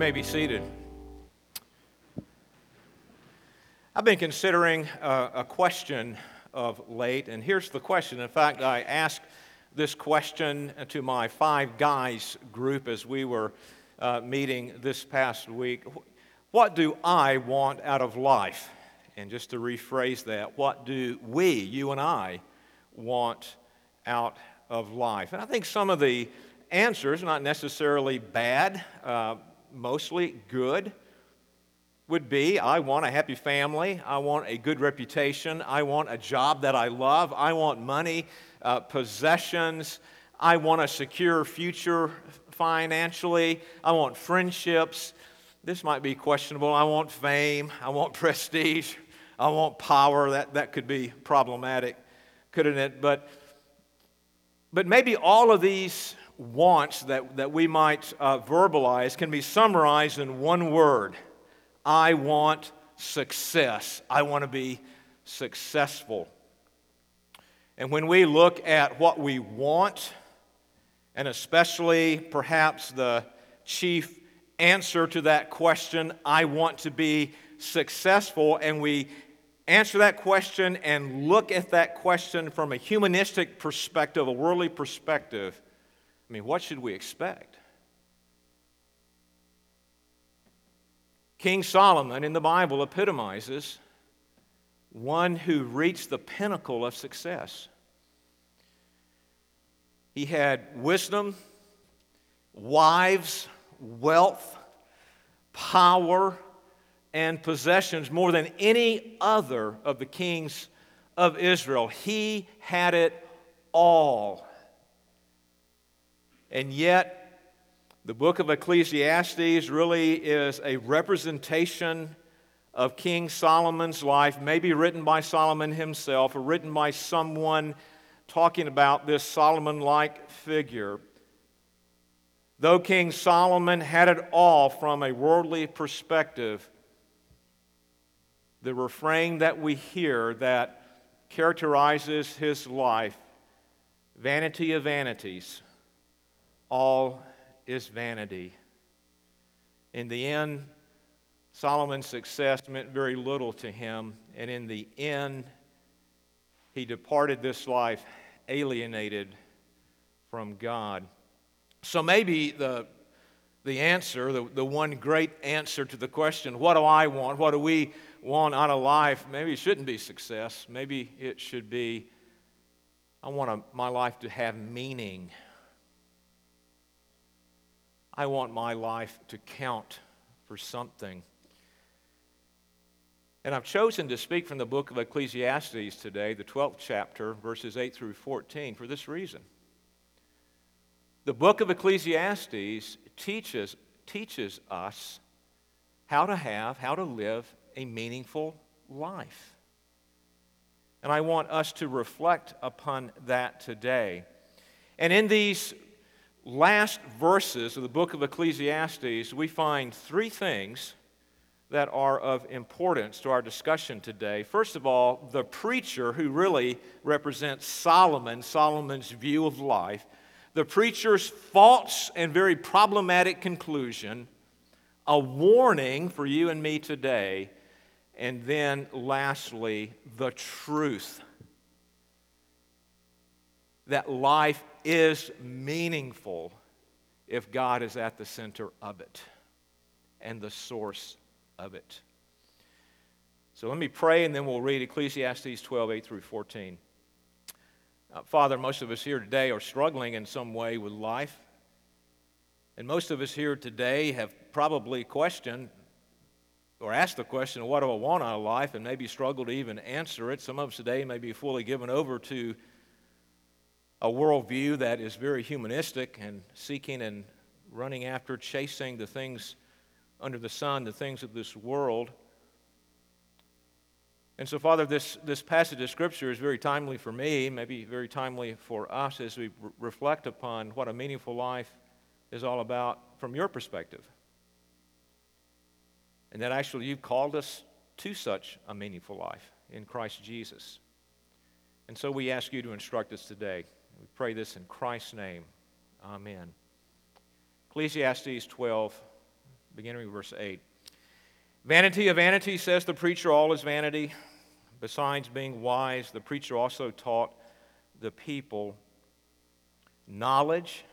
may be seated. I've been considering uh, a question of late, and here's the question. In fact, I asked this question to my five guys group as we were uh, meeting this past week. What do I want out of life? And just to rephrase that, what do we, you and I, want out of life? And I think some of the answers, not necessarily bad, uh, mostly good, would be I want a happy family. I want a good reputation. I want a job that I love. I want money, uh, possessions. I want a secure future financially. I want friendships. This might be questionable. I want fame. I want prestige. I want power. That, that could be problematic, couldn't it? But, but maybe all of these wants that, that we might uh, verbalize can be summarized in one word I want success. I want to be successful. And when we look at what we want, and especially perhaps the chief answer to that question, I want to be successful, and we answer that question and look at that question from a humanistic perspective, a worldly perspective, I mean, what should we expect? King Solomon in the Bible epitomizes one who reached the pinnacle of success. He had wisdom, wives, wealth, power, and possessions more than any other of the kings of Israel. He had it all. And yet, the book of Ecclesiastes really is a representation of King Solomon's life, maybe written by Solomon himself or written by someone talking about this Solomon like figure. Though King Solomon had it all from a worldly perspective, the refrain that we hear that characterizes his life vanity of vanities all is vanity. In the end, Solomon's success meant very little to him, and in the end, he departed this life alienated from God. So maybe the, the answer, the, the one great answer to the question, what do I want? What do we want out of life? Maybe it shouldn't be success. Maybe it should be, I want a, my life to have meaning. I want my life to count for something. And I've chosen to speak from the book of Ecclesiastes today, the 12th chapter, verses 8 through 14, for this reason. The book of Ecclesiastes teaches, teaches us how to have, how to live a meaningful life. And I want us to reflect upon that today. And in these last verses of the book of Ecclesiastes, we find three things that are of importance to our discussion today. First of all, the preacher, who really represents Solomon, Solomon's view of life, the preacher's false and very problematic conclusion, a warning for you and me today, and then lastly, the truth that life is meaningful if God is at the center of it and the source of it. So let me pray and then we'll read Ecclesiastes 12, 8 through 14. Uh, Father, most of us here today are struggling in some way with life. And most of us here today have probably questioned or asked the question, What do I want out of life? and maybe struggled to even answer it. Some of us today may be fully given over to a worldview that is very humanistic and seeking and running after, chasing the things under the sun, the things of this world. And so, Father, this, this passage of Scripture is very timely for me, maybe very timely for us as we re- reflect upon what a meaningful life is all about from your perspective. And that actually you've called us to such a meaningful life in Christ Jesus. And so we ask you to instruct us today. We pray this in Christ's name. Amen. Ecclesiastes 12, beginning with verse 8. Vanity of vanity, says the preacher, all is vanity. Besides being wise, the preacher also taught the people knowledge,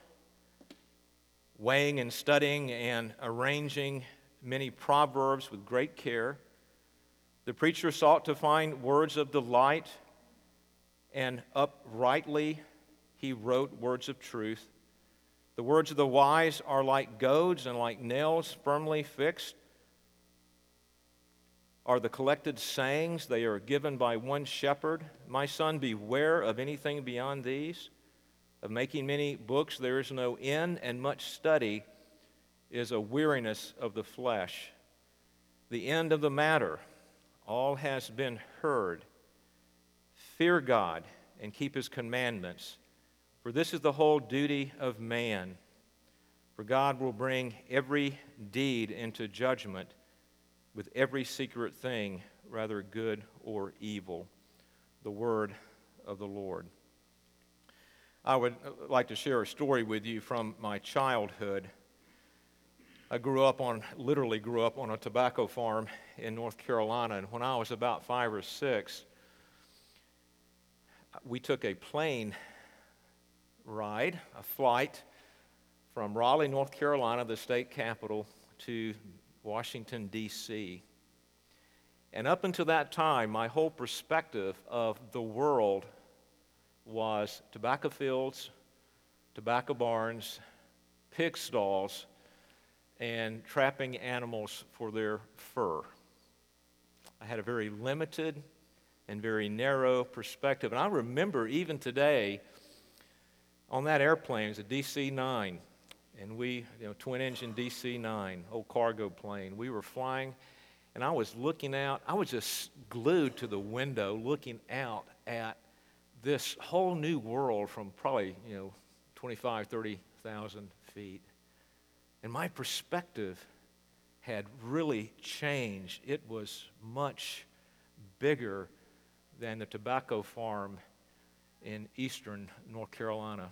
weighing and studying and arranging many proverbs with great care. The preacher sought to find words of delight, and uprightly he wrote words of truth. The words of the wise are like goads and like nails firmly fixed are the collected sayings. They are given by one shepherd. My son, beware of anything beyond these. Of making many books, there is no end, and much study is a weariness of the flesh. The end of the matter, all has been heard. Fear God and keep his commandments, for this is the whole duty of man. For God will bring every deed into judgment with every secret thing, rather good or evil. The word of the Lord. I would like to share a story with you from my childhood. I grew up on, literally grew up on a tobacco farm in North Carolina, and when I was about five or six, we took a plane ride, a flight from Raleigh, North Carolina, the state capital, to Washington, D.C. And up until that time, my whole perspective of the world was tobacco fields, tobacco barns, pig stalls, and trapping animals for their fur. I had a very limited and very narrow perspective. And I remember even today on that airplane, it was a DC 9 and we, you know, twin engine DC 9, old cargo plane. We were flying, and I was looking out. I was just glued to the window looking out at this whole new world from probably, you know, 25, 30,000 feet. And my perspective had really changed. It was much bigger than the tobacco farm in eastern North Carolina.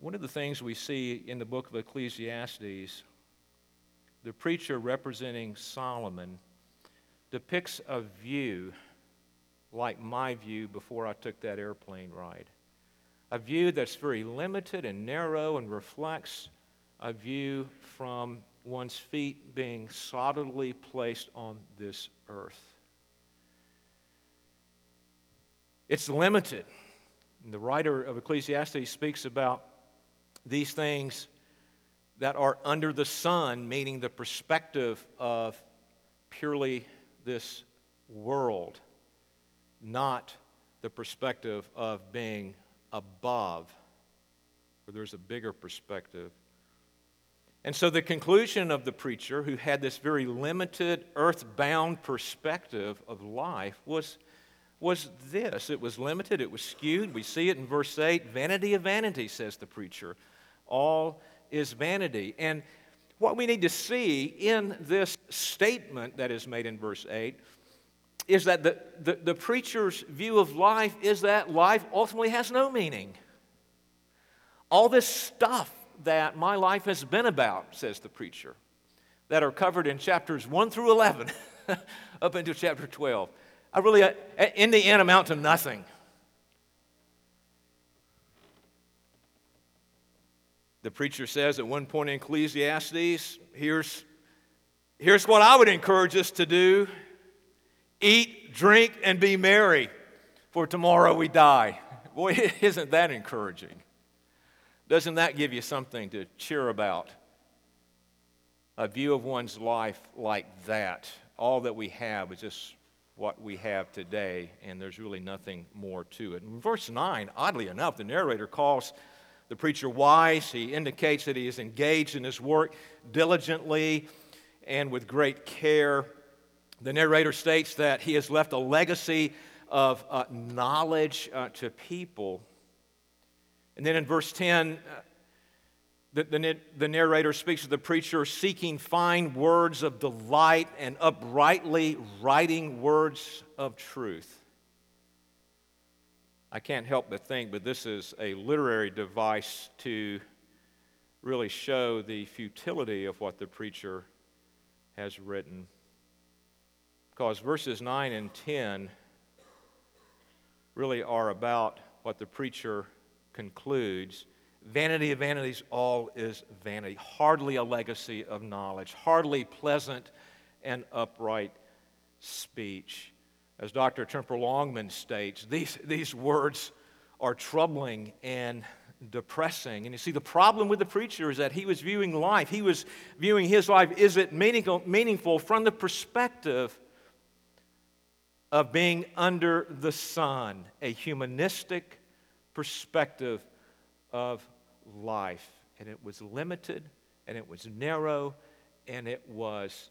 One of the things we see in the book of Ecclesiastes, the preacher representing Solomon depicts a view like my view before I took that airplane ride. A view that's very limited and narrow and reflects a view from one's feet being solidly placed on this earth. It's limited. the writer of Ecclesiastes speaks about these things that are under the sun, meaning the perspective of purely this world, not the perspective of being above, where there's a bigger perspective. And so the conclusion of the preacher, who had this very limited, earthbound perspective of life, was, was this. It was limited, it was skewed. We see it in verse 8 vanity of vanity, says the preacher all is vanity. And what we need to see in this statement that is made in verse 8 is that the, the, the, preacher's view of life is that life ultimately has no meaning. All this stuff that my life has been about, says the preacher, that are covered in chapters 1 through 11 up into chapter 12, I really, uh, in the end, amount to nothing. The preacher says at one point in Ecclesiastes, here's, here's what I would encourage us to do eat, drink, and be merry, for tomorrow we die. Boy, isn't that encouraging? Doesn't that give you something to cheer about? A view of one's life like that. All that we have is just what we have today, and there's really nothing more to it. In verse 9, oddly enough, the narrator calls the preacher wise. He indicates that he is engaged in his work diligently and with great care. The narrator states that he has left a legacy of uh, knowledge uh, to people. And then in verse 10, uh, the, the, the, narrator speaks of the preacher seeking fine words of delight and uprightly writing words of truth. I can't help but think, but this is a literary device to really show the futility of what the preacher has written. Because verses 9 and 10 really are about what the preacher concludes. Vanity of vanities, all is vanity. Hardly a legacy of knowledge, hardly pleasant and upright speech. As Dr. Tremper Longman states, these, these words are troubling and depressing. And you see, the problem with the preacher is that he was viewing life, he was viewing his life, is it meaningful, meaningful from the perspective of being under the sun, a humanistic perspective of life. And it was limited, and it was narrow, and it was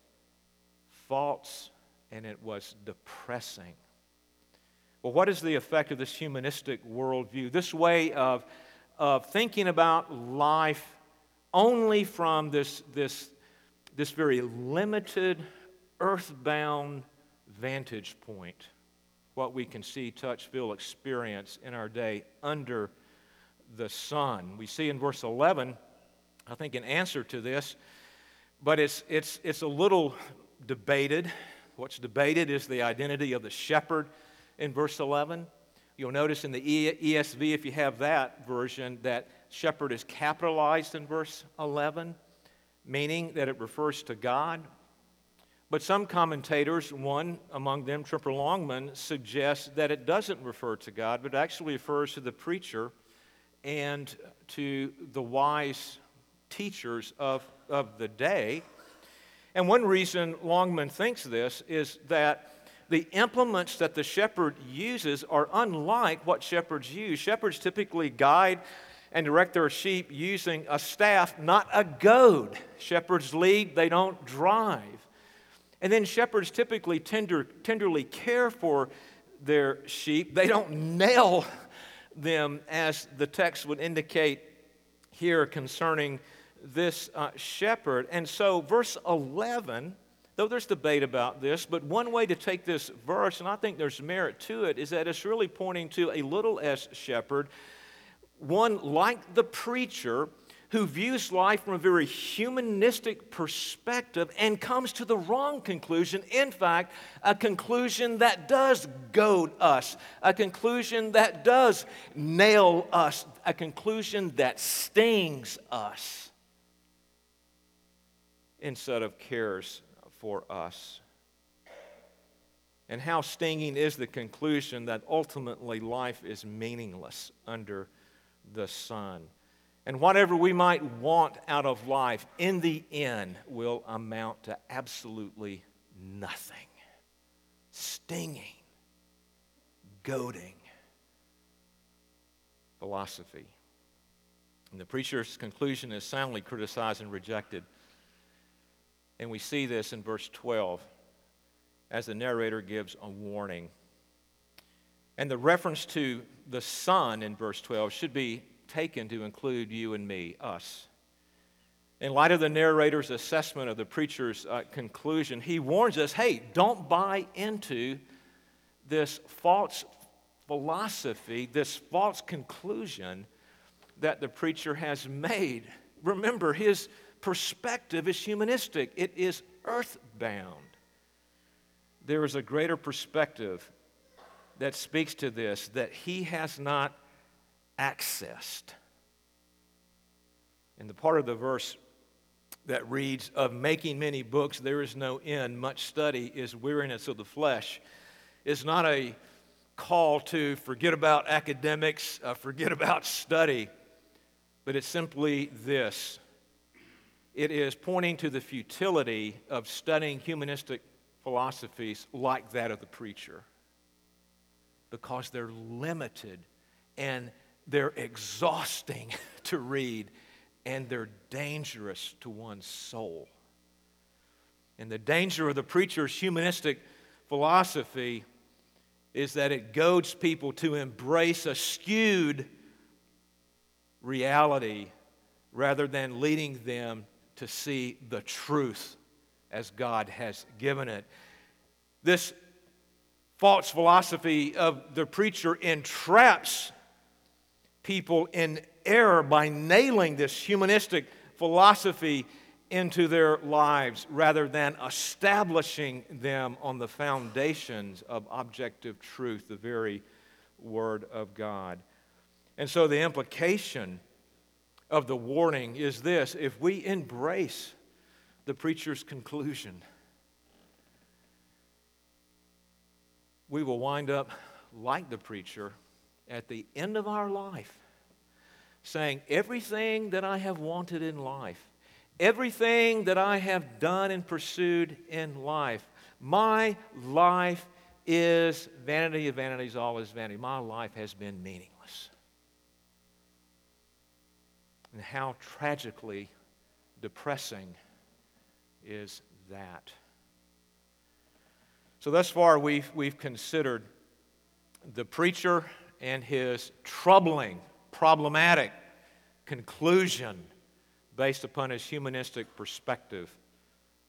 false, and it was depressing. Well, what is the effect of this humanistic worldview? This way of, of thinking about life only from this, this, this very limited, earthbound vantage point, what we can see, touch, feel, experience in our day under the sun. We see in verse 11, I think, an answer to this, but it's, it's, it's a little debated. What's debated is the identity of the shepherd in verse 11. You'll notice in the ESV, if you have that version, that shepherd is capitalized in verse 11, meaning that it refers to God. But some commentators, one among them, Tremper Longman, suggests that it doesn't refer to God, but actually refers to the preacher and to the wise teachers of, of the day. And one reason Longman thinks this is that the implements that the shepherd uses are unlike what shepherds use. Shepherds typically guide and direct their sheep using a staff, not a goad. Shepherds lead, they don't drive. And then shepherds typically tender, tenderly care for their sheep. They don't nail them, as the text would indicate here concerning this uh, shepherd. And so, verse 11, though there's debate about this, but one way to take this verse, and I think there's merit to it, is that it's really pointing to a little s shepherd, one like the preacher who views life from a very humanistic perspective and comes to the wrong conclusion. In fact, a conclusion that does goad us, a conclusion that does nail us, a conclusion that stings us instead of cares for us. And how stinging is the conclusion that ultimately life is meaningless under the sun. And whatever we might want out of life, in the end, will amount to absolutely nothing. Stinging, goading philosophy. And the preacher's conclusion is soundly criticized and rejected. And we see this in verse 12 as the narrator gives a warning. And the reference to the son in verse 12 should be taken to include you and me, us. In light of the narrator's assessment of the preacher's uh, conclusion, he warns us hey, don't buy into this false philosophy, this false conclusion that the preacher has made. Remember, his perspective is humanistic, it is earthbound. There is a greater perspective that speaks to this that he has not accessed. In the part of the verse that reads, Of making many books, there is no end. Much study is weariness of the flesh, is not a call to forget about academics, uh, forget about study, but it's simply this it is pointing to the futility of studying humanistic philosophies like that of the preacher because they're limited and they're exhausting to read and they're dangerous to one's soul. And the danger of the preacher's humanistic philosophy is that it goads people to embrace a skewed reality rather than leading them to see the truth as God has given it. This false philosophy of the preacher entraps people in error by nailing this humanistic philosophy into their lives rather than establishing them on the foundations of objective truth, the very Word of God. And so the implication of the warning is this if we embrace the preacher's conclusion, we will wind up like the preacher at the end of our life saying, Everything that I have wanted in life, everything that I have done and pursued in life, my life is vanity of vanities, all is vanity. My life has been meaningless. And how tragically depressing is that? So, thus far, we've, we've considered the preacher and his troubling, problematic conclusion based upon his humanistic perspective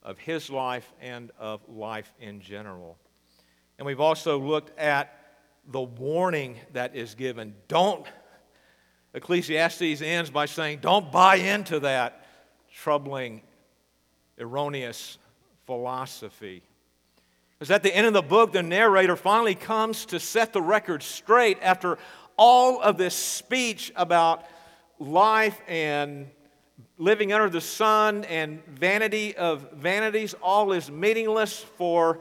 of his life and of life in general. And we've also looked at the warning that is given. Don't, Ecclesiastes ends by saying, don't buy into that troubling, erroneous philosophy. Because at the end of the book, the narrator finally comes to set the record straight after all of this speech about life and living under the sun and vanity of vanities. All is meaningless for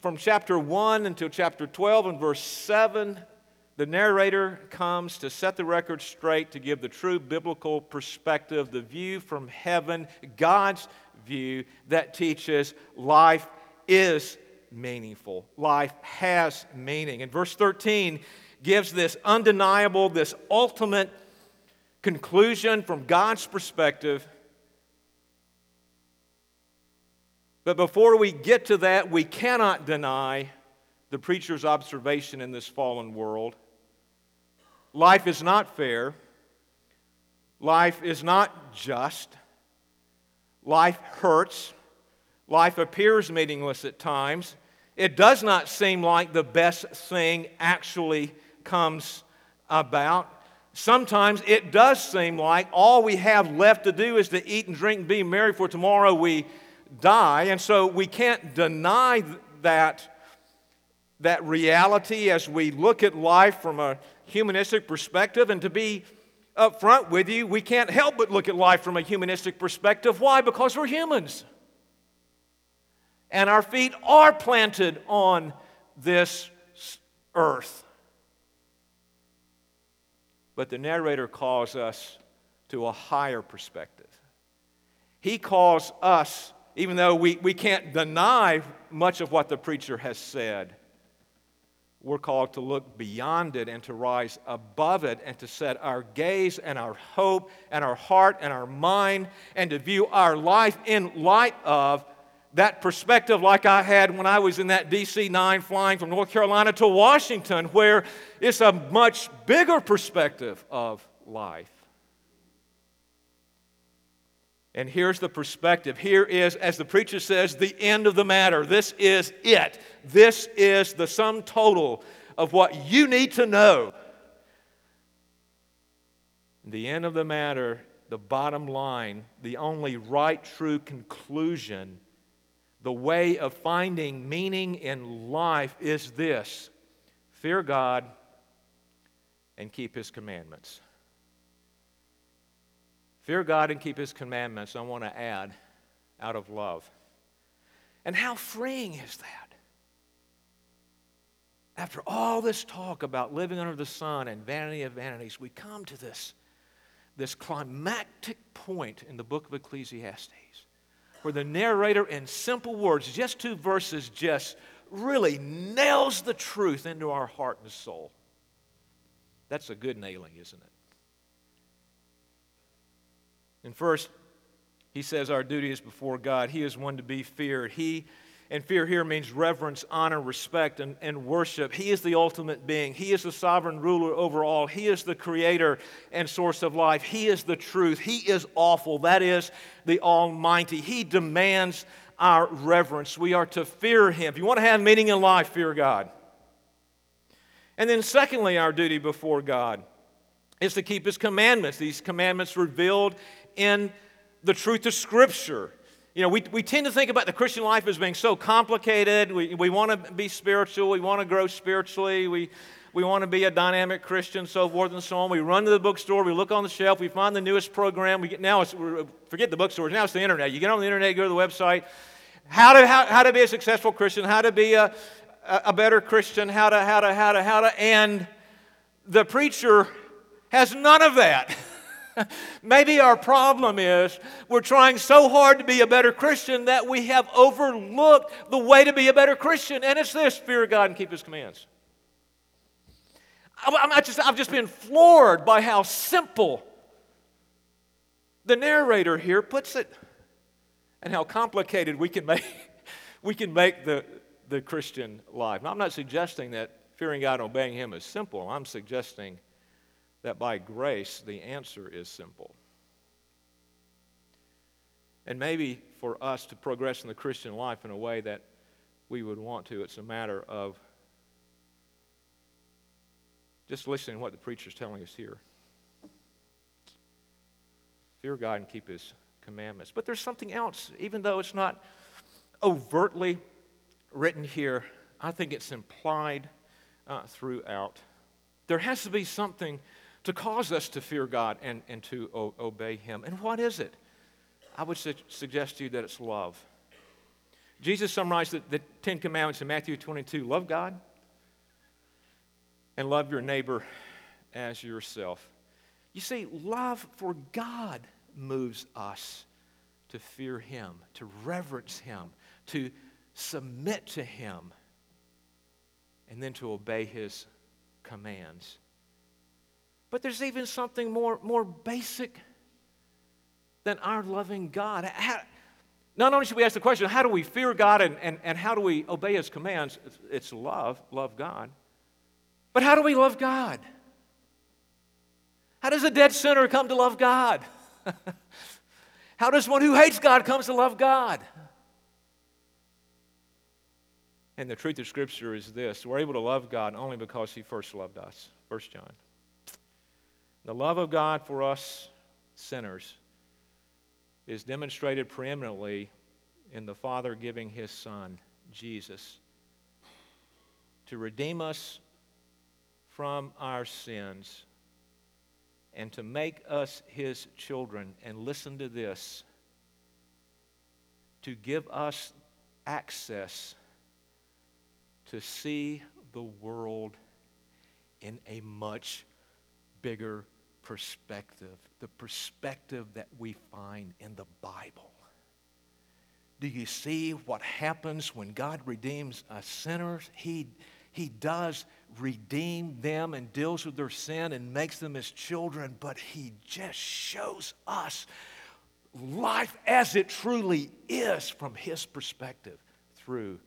from chapter 1 until chapter 12 and verse 7. The narrator comes to set the record straight, to give the true biblical perspective, the view from heaven, God's view that teaches life is meaningful. Life has meaning. And verse 13 gives this undeniable, this ultimate conclusion from God's perspective. But before we get to that, we cannot deny the preacher's observation in this fallen world. Life is not fair. Life is not just. Life hurts. Life appears meaningless at times. It does not seem like the best thing actually comes about. Sometimes it does seem like all we have left to do is to eat and drink and be merry, for tomorrow we die. And so we can't deny that, that reality as we look at life from a humanistic perspective. And to be upfront with you, we can't help but look at life from a humanistic perspective. Why? Because we're humans and our feet are planted on this earth. But the narrator calls us to a higher perspective. He calls us, even though we, we can't deny much of what the preacher has said, we're called to look beyond it and to rise above it and to set our gaze and our hope and our heart and our mind and to view our life in light of that perspective like I had when I was in that DC 9 flying from North Carolina to Washington, where it's a much bigger perspective of life. And here's the perspective. Here is, as the preacher says, the end of the matter. This is it. This is the sum total of what you need to know. The end of the matter, the bottom line, the only right, true conclusion the way of finding meaning in life is this fear God and keep His commandments. Fear God and keep His commandments, I want to add, out of love. And how freeing is that? After all this talk about living under the sun and vanity of vanities, we come to this, this climactic point in the book of Ecclesiastes where the narrator, in simple words, just two verses, just really nails the truth into our heart and soul. That's a good nailing, isn't it? And first, he says our duty is before God. He is one to be feared. He and fear here means reverence, honor, respect, and, and worship. He is the ultimate being. He is the sovereign ruler over all. He is the creator and source of life. He is the truth. He is awful. That is the Almighty. He demands our reverence. We are to fear Him. If you want to have meaning in life, fear God. And then, secondly, our duty before God is to keep his commandments. These commandments revealed in the truth of Scripture. You know, we, we tend to think about the Christian life as being so complicated. We, we want to be spiritual, we want to grow spiritually, we, we want to be a dynamic Christian, so forth and so on. We run to the bookstore, we look on the shelf, we find the newest program. We get, now it's, forget the bookstores, now it's the internet. You get on the internet, go to the website. How to, how, how to be a successful Christian, how to be a, a better Christian, how to, how to, how to, how to, and the preacher has none of that. Maybe our problem is we're trying so hard to be a better Christian that we have overlooked the way to be a better Christian, and it's this fear God and keep His commands. I'm just, I've just been floored by how simple the narrator here puts it and how complicated we can make, we can make the, the Christian life. Now, I'm not suggesting that fearing God and obeying Him is simple. I'm suggesting that by grace, the answer is simple. And maybe for us to progress in the Christian life in a way that we would want to, it's a matter of just listening to what the preacher's telling us here. Fear God and keep His commandments. But there's something else, even though it's not overtly written here, I think it's implied uh, throughout. There has to be something to cause us to fear God and, and to o- obey Him. And what is it? I would su- suggest to you that it's love. Jesus summarized the, the Ten Commandments in Matthew 22 love God and love your neighbor as yourself. You see, love for God moves us to fear Him, to reverence Him, to submit to Him, and then to obey His commands. But there's even something more, more basic than our loving God. How, not only should we ask the question, how do we fear God and, and, and how do we obey His commands? It's, love, love God. But how do we love God? How does a dead sinner come to love God? how does one who hates God comes to love God? And the truth of Scripture is this we're able to love God only because He first loved us. 1 John. The love of God for us sinners is demonstrated preeminently in the Father giving His Son, Jesus, to redeem us from our sins and to make us His children. And listen to this to give us access to see the world in a much bigger perspective, the perspective that we find in the Bible. Do you see what happens when God redeems us sinners? He, he does redeem them and deals with their sin and makes them his children, but He just shows us life as it truly is from His perspective through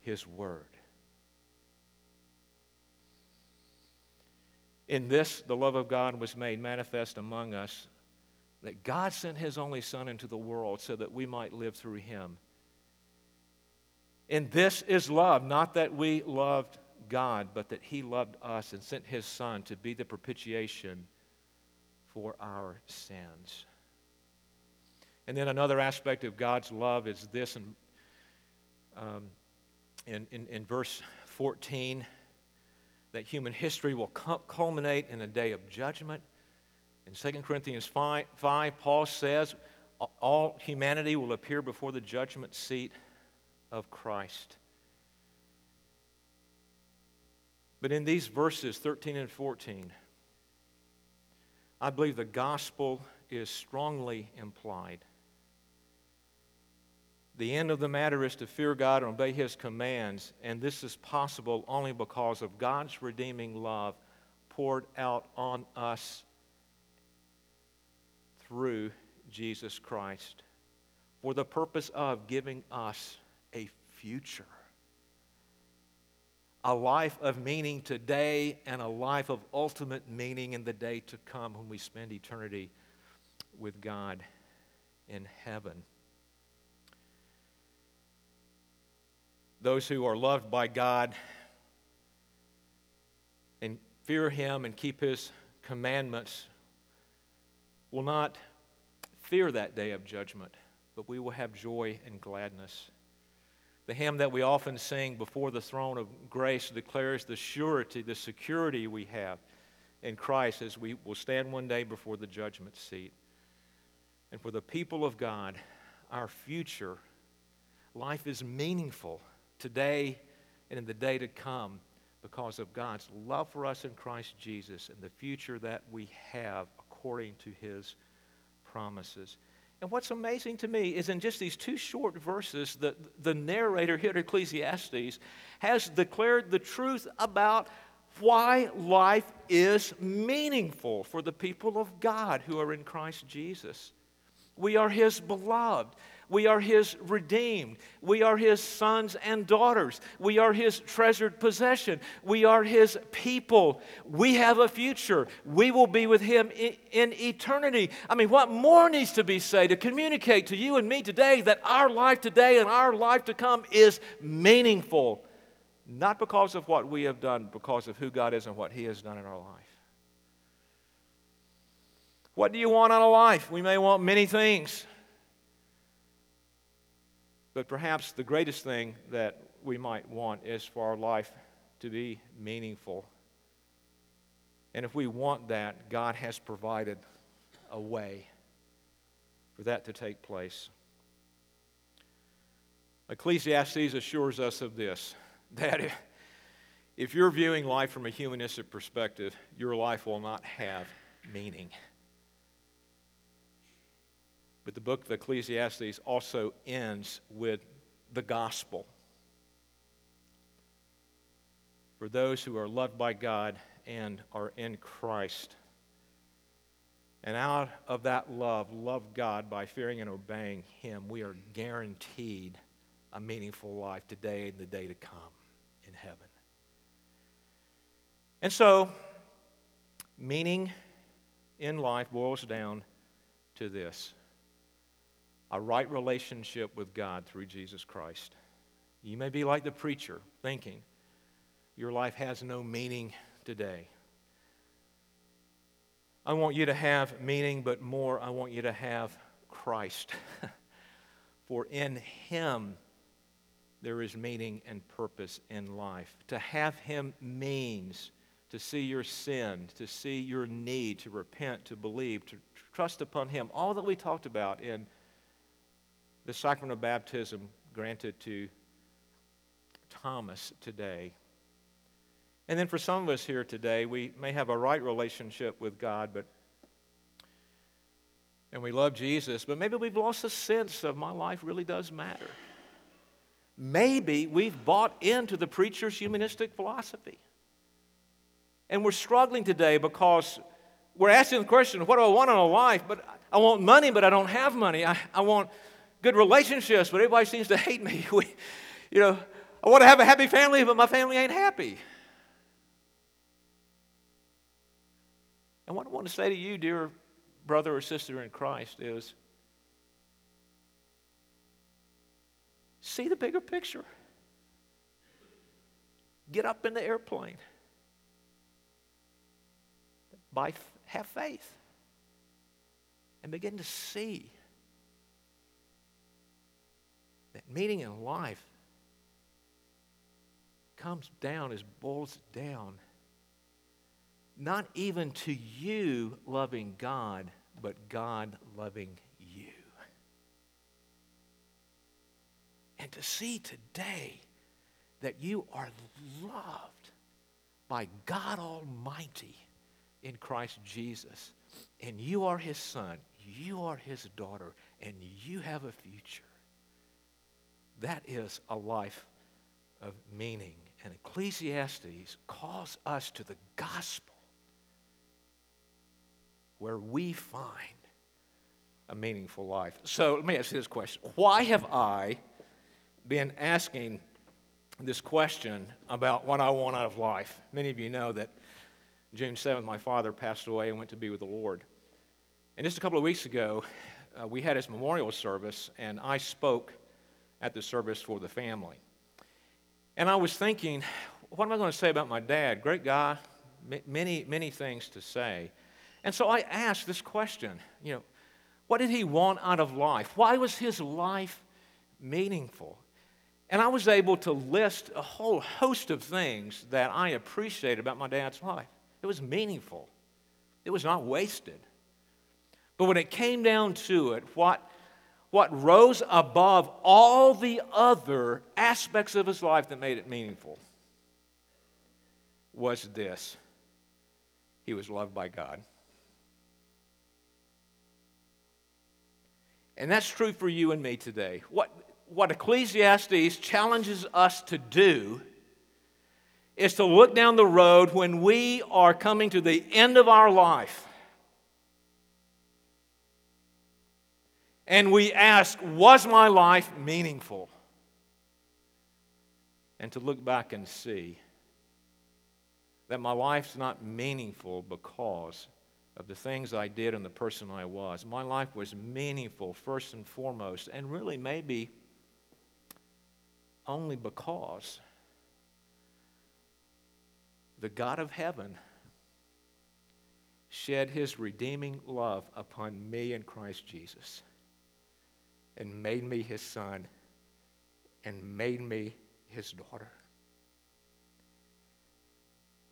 His Word. In this, the love of God was made manifest among us, that God sent His only Son into the world so that we might live through Him. And this is love, not that we loved God, but that He loved us and sent His Son to be the propitiation for our sins. And then another aspect of God's love is this in, um, in, in, in verse 14 that human history will culminate in a day of judgment. In 2 Corinthians 5, 5, Paul says, All humanity will appear before the judgment seat of Christ. But in these verses 13 and 14, I believe the gospel is strongly implied. The end of the matter is to fear God and obey His commands, and this is possible only because of God's redeeming love poured out on us through Jesus Christ for the purpose of giving us a future a life of meaning today and a life of ultimate meaning in the day to come when we spend eternity with God in heaven. Those who are loved by God and fear Him and keep His commandments will not fear that day of judgment, but we will have joy and gladness. The hymn that we often sing before the throne of grace declares the surety, the security we have in Christ as we will stand one day before the judgment seat. And for the people of God, our future, life is meaningful today and in the day to come because of God's love for us in Christ Jesus and the future that we have according to his promises. And what's amazing to me is in just these two short verses, the, the narrator here at Ecclesiastes has declared the truth about why life is meaningful for the people of God who are in Christ Jesus. We are His beloved. We are His redeemed. We are His sons and daughters. We are His treasured possession. We are His people. We have a future. We will be with Him in, in, eternity. I mean, what more needs to be said to communicate to you and me today that our life today and our life to come is meaningful? Not because of what we have done, because of who God is and what He has done in our life. What do you want out of life? We may want many things. But perhaps the greatest thing that we might want is for our life to be meaningful. And if we want that, God has provided a way for that to take place. Ecclesiastes assures us of this that if you're viewing life from a humanistic perspective, your life will not have meaning. But the book of Ecclesiastes also ends with the gospel. For those who are loved by God and are in Christ. And out of that love, love God by fearing and obeying Him, we are guaranteed a meaningful life today and the day to come in heaven. And so, meaning in life boils down to this a right relationship with God through Jesus Christ. You may be like the preacher, thinking your life has no meaning today. I want you to have meaning, but more, I want you to have Christ. For in Him there is meaning and purpose in life. To have Him means to see your sin, to see your need, to repent, to believe, to trust upon Him. All that we talked about in the sacrament of baptism granted to Thomas today. And then for some of us here today, we may have a right relationship with God, but and we love Jesus, but maybe we've lost a sense of my life really does matter. Maybe we've bought into the preacher's humanistic philosophy. And we're struggling today because we're asking the question, what do I want in a life? But I want money, but I don't have money. I, I want good relationships, but everybody seems to hate me. We, you know, I want to have a happy family, but my family ain't happy. And what I want to say to you, dear brother or sister in Christ, is see the bigger picture. Get up in the airplane. By, have faith and begin to see that meaning in life comes down, as boils down, not even to you loving God, but God loving you. And to see today that you are loved by God Almighty in Christ Jesus, and you are His son, you are His daughter, and you have a future. That is a life of meaning. And Ecclesiastes calls us to the gospel where we find a meaningful life. So let me ask you this question Why have I been asking this question about what I want out of life? Many of you know that June 7th, my father passed away and went to be with the Lord. And just a couple of weeks ago, uh, we had his memorial service, and I spoke at the service for the family. And I was thinking, what am I going to say about my dad? Great guy, many, many things to say. And so I asked this question, you know, What did he want out of life? Why was his life meaningful? And I was able to list a whole host of things that I appreciated about my dad's life. It was meaningful, it was not wasted. But when it came down to it, what, what rose above all the other aspects of his life that made it meaningful was this he was loved by God. And that's true for you and me today. What, what Ecclesiastes challenges us to do is to look down the road when we are coming to the end of our life. And we ask, was my life meaningful? And to look back and see that my life's not meaningful because of the things I did and the person I was. My life was meaningful first and foremost, and really maybe only because the God of heaven shed his redeeming love upon me in Christ Jesus and made me his son and made me his daughter.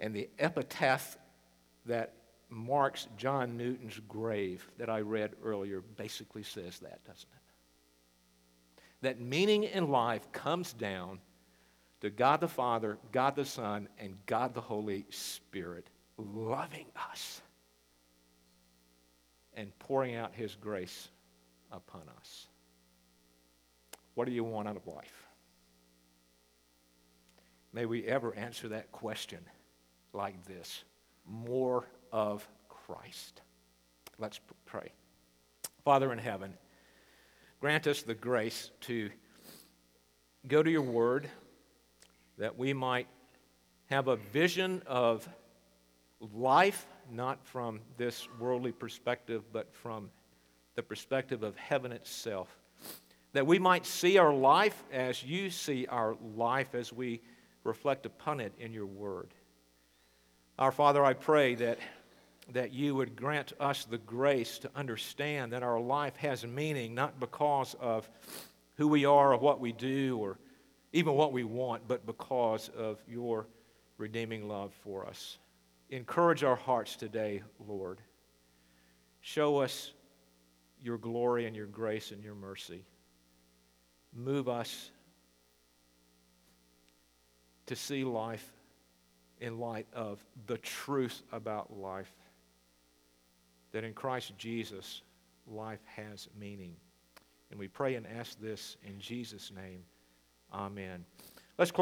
And the epitaph that marks John Newton's grave that I read earlier basically says that, doesn't it? That meaning in life comes down to God the Father, God the Son, and God the Holy Spirit loving us and pouring out His grace upon us. What do you want out of life? May we ever answer that question like this more of Christ. Let's pray. Father in heaven, grant us the grace to go to your word that we might have a vision of life, not from this worldly perspective, but from the perspective of heaven itself. That we might see our life as you see our life as we reflect upon it in your word. Our Father, I pray that that you would grant us the grace to understand that our life has meaning not because of who we are or what we do or even what we want, but because of your redeeming love for us. Encourage our hearts today, Lord. Show us your glory and your grace and your mercy. Move us to see life in light of the truth about life that in Christ Jesus, life has meaning. And we pray and ask this in Jesus' name. Amen. Let's close.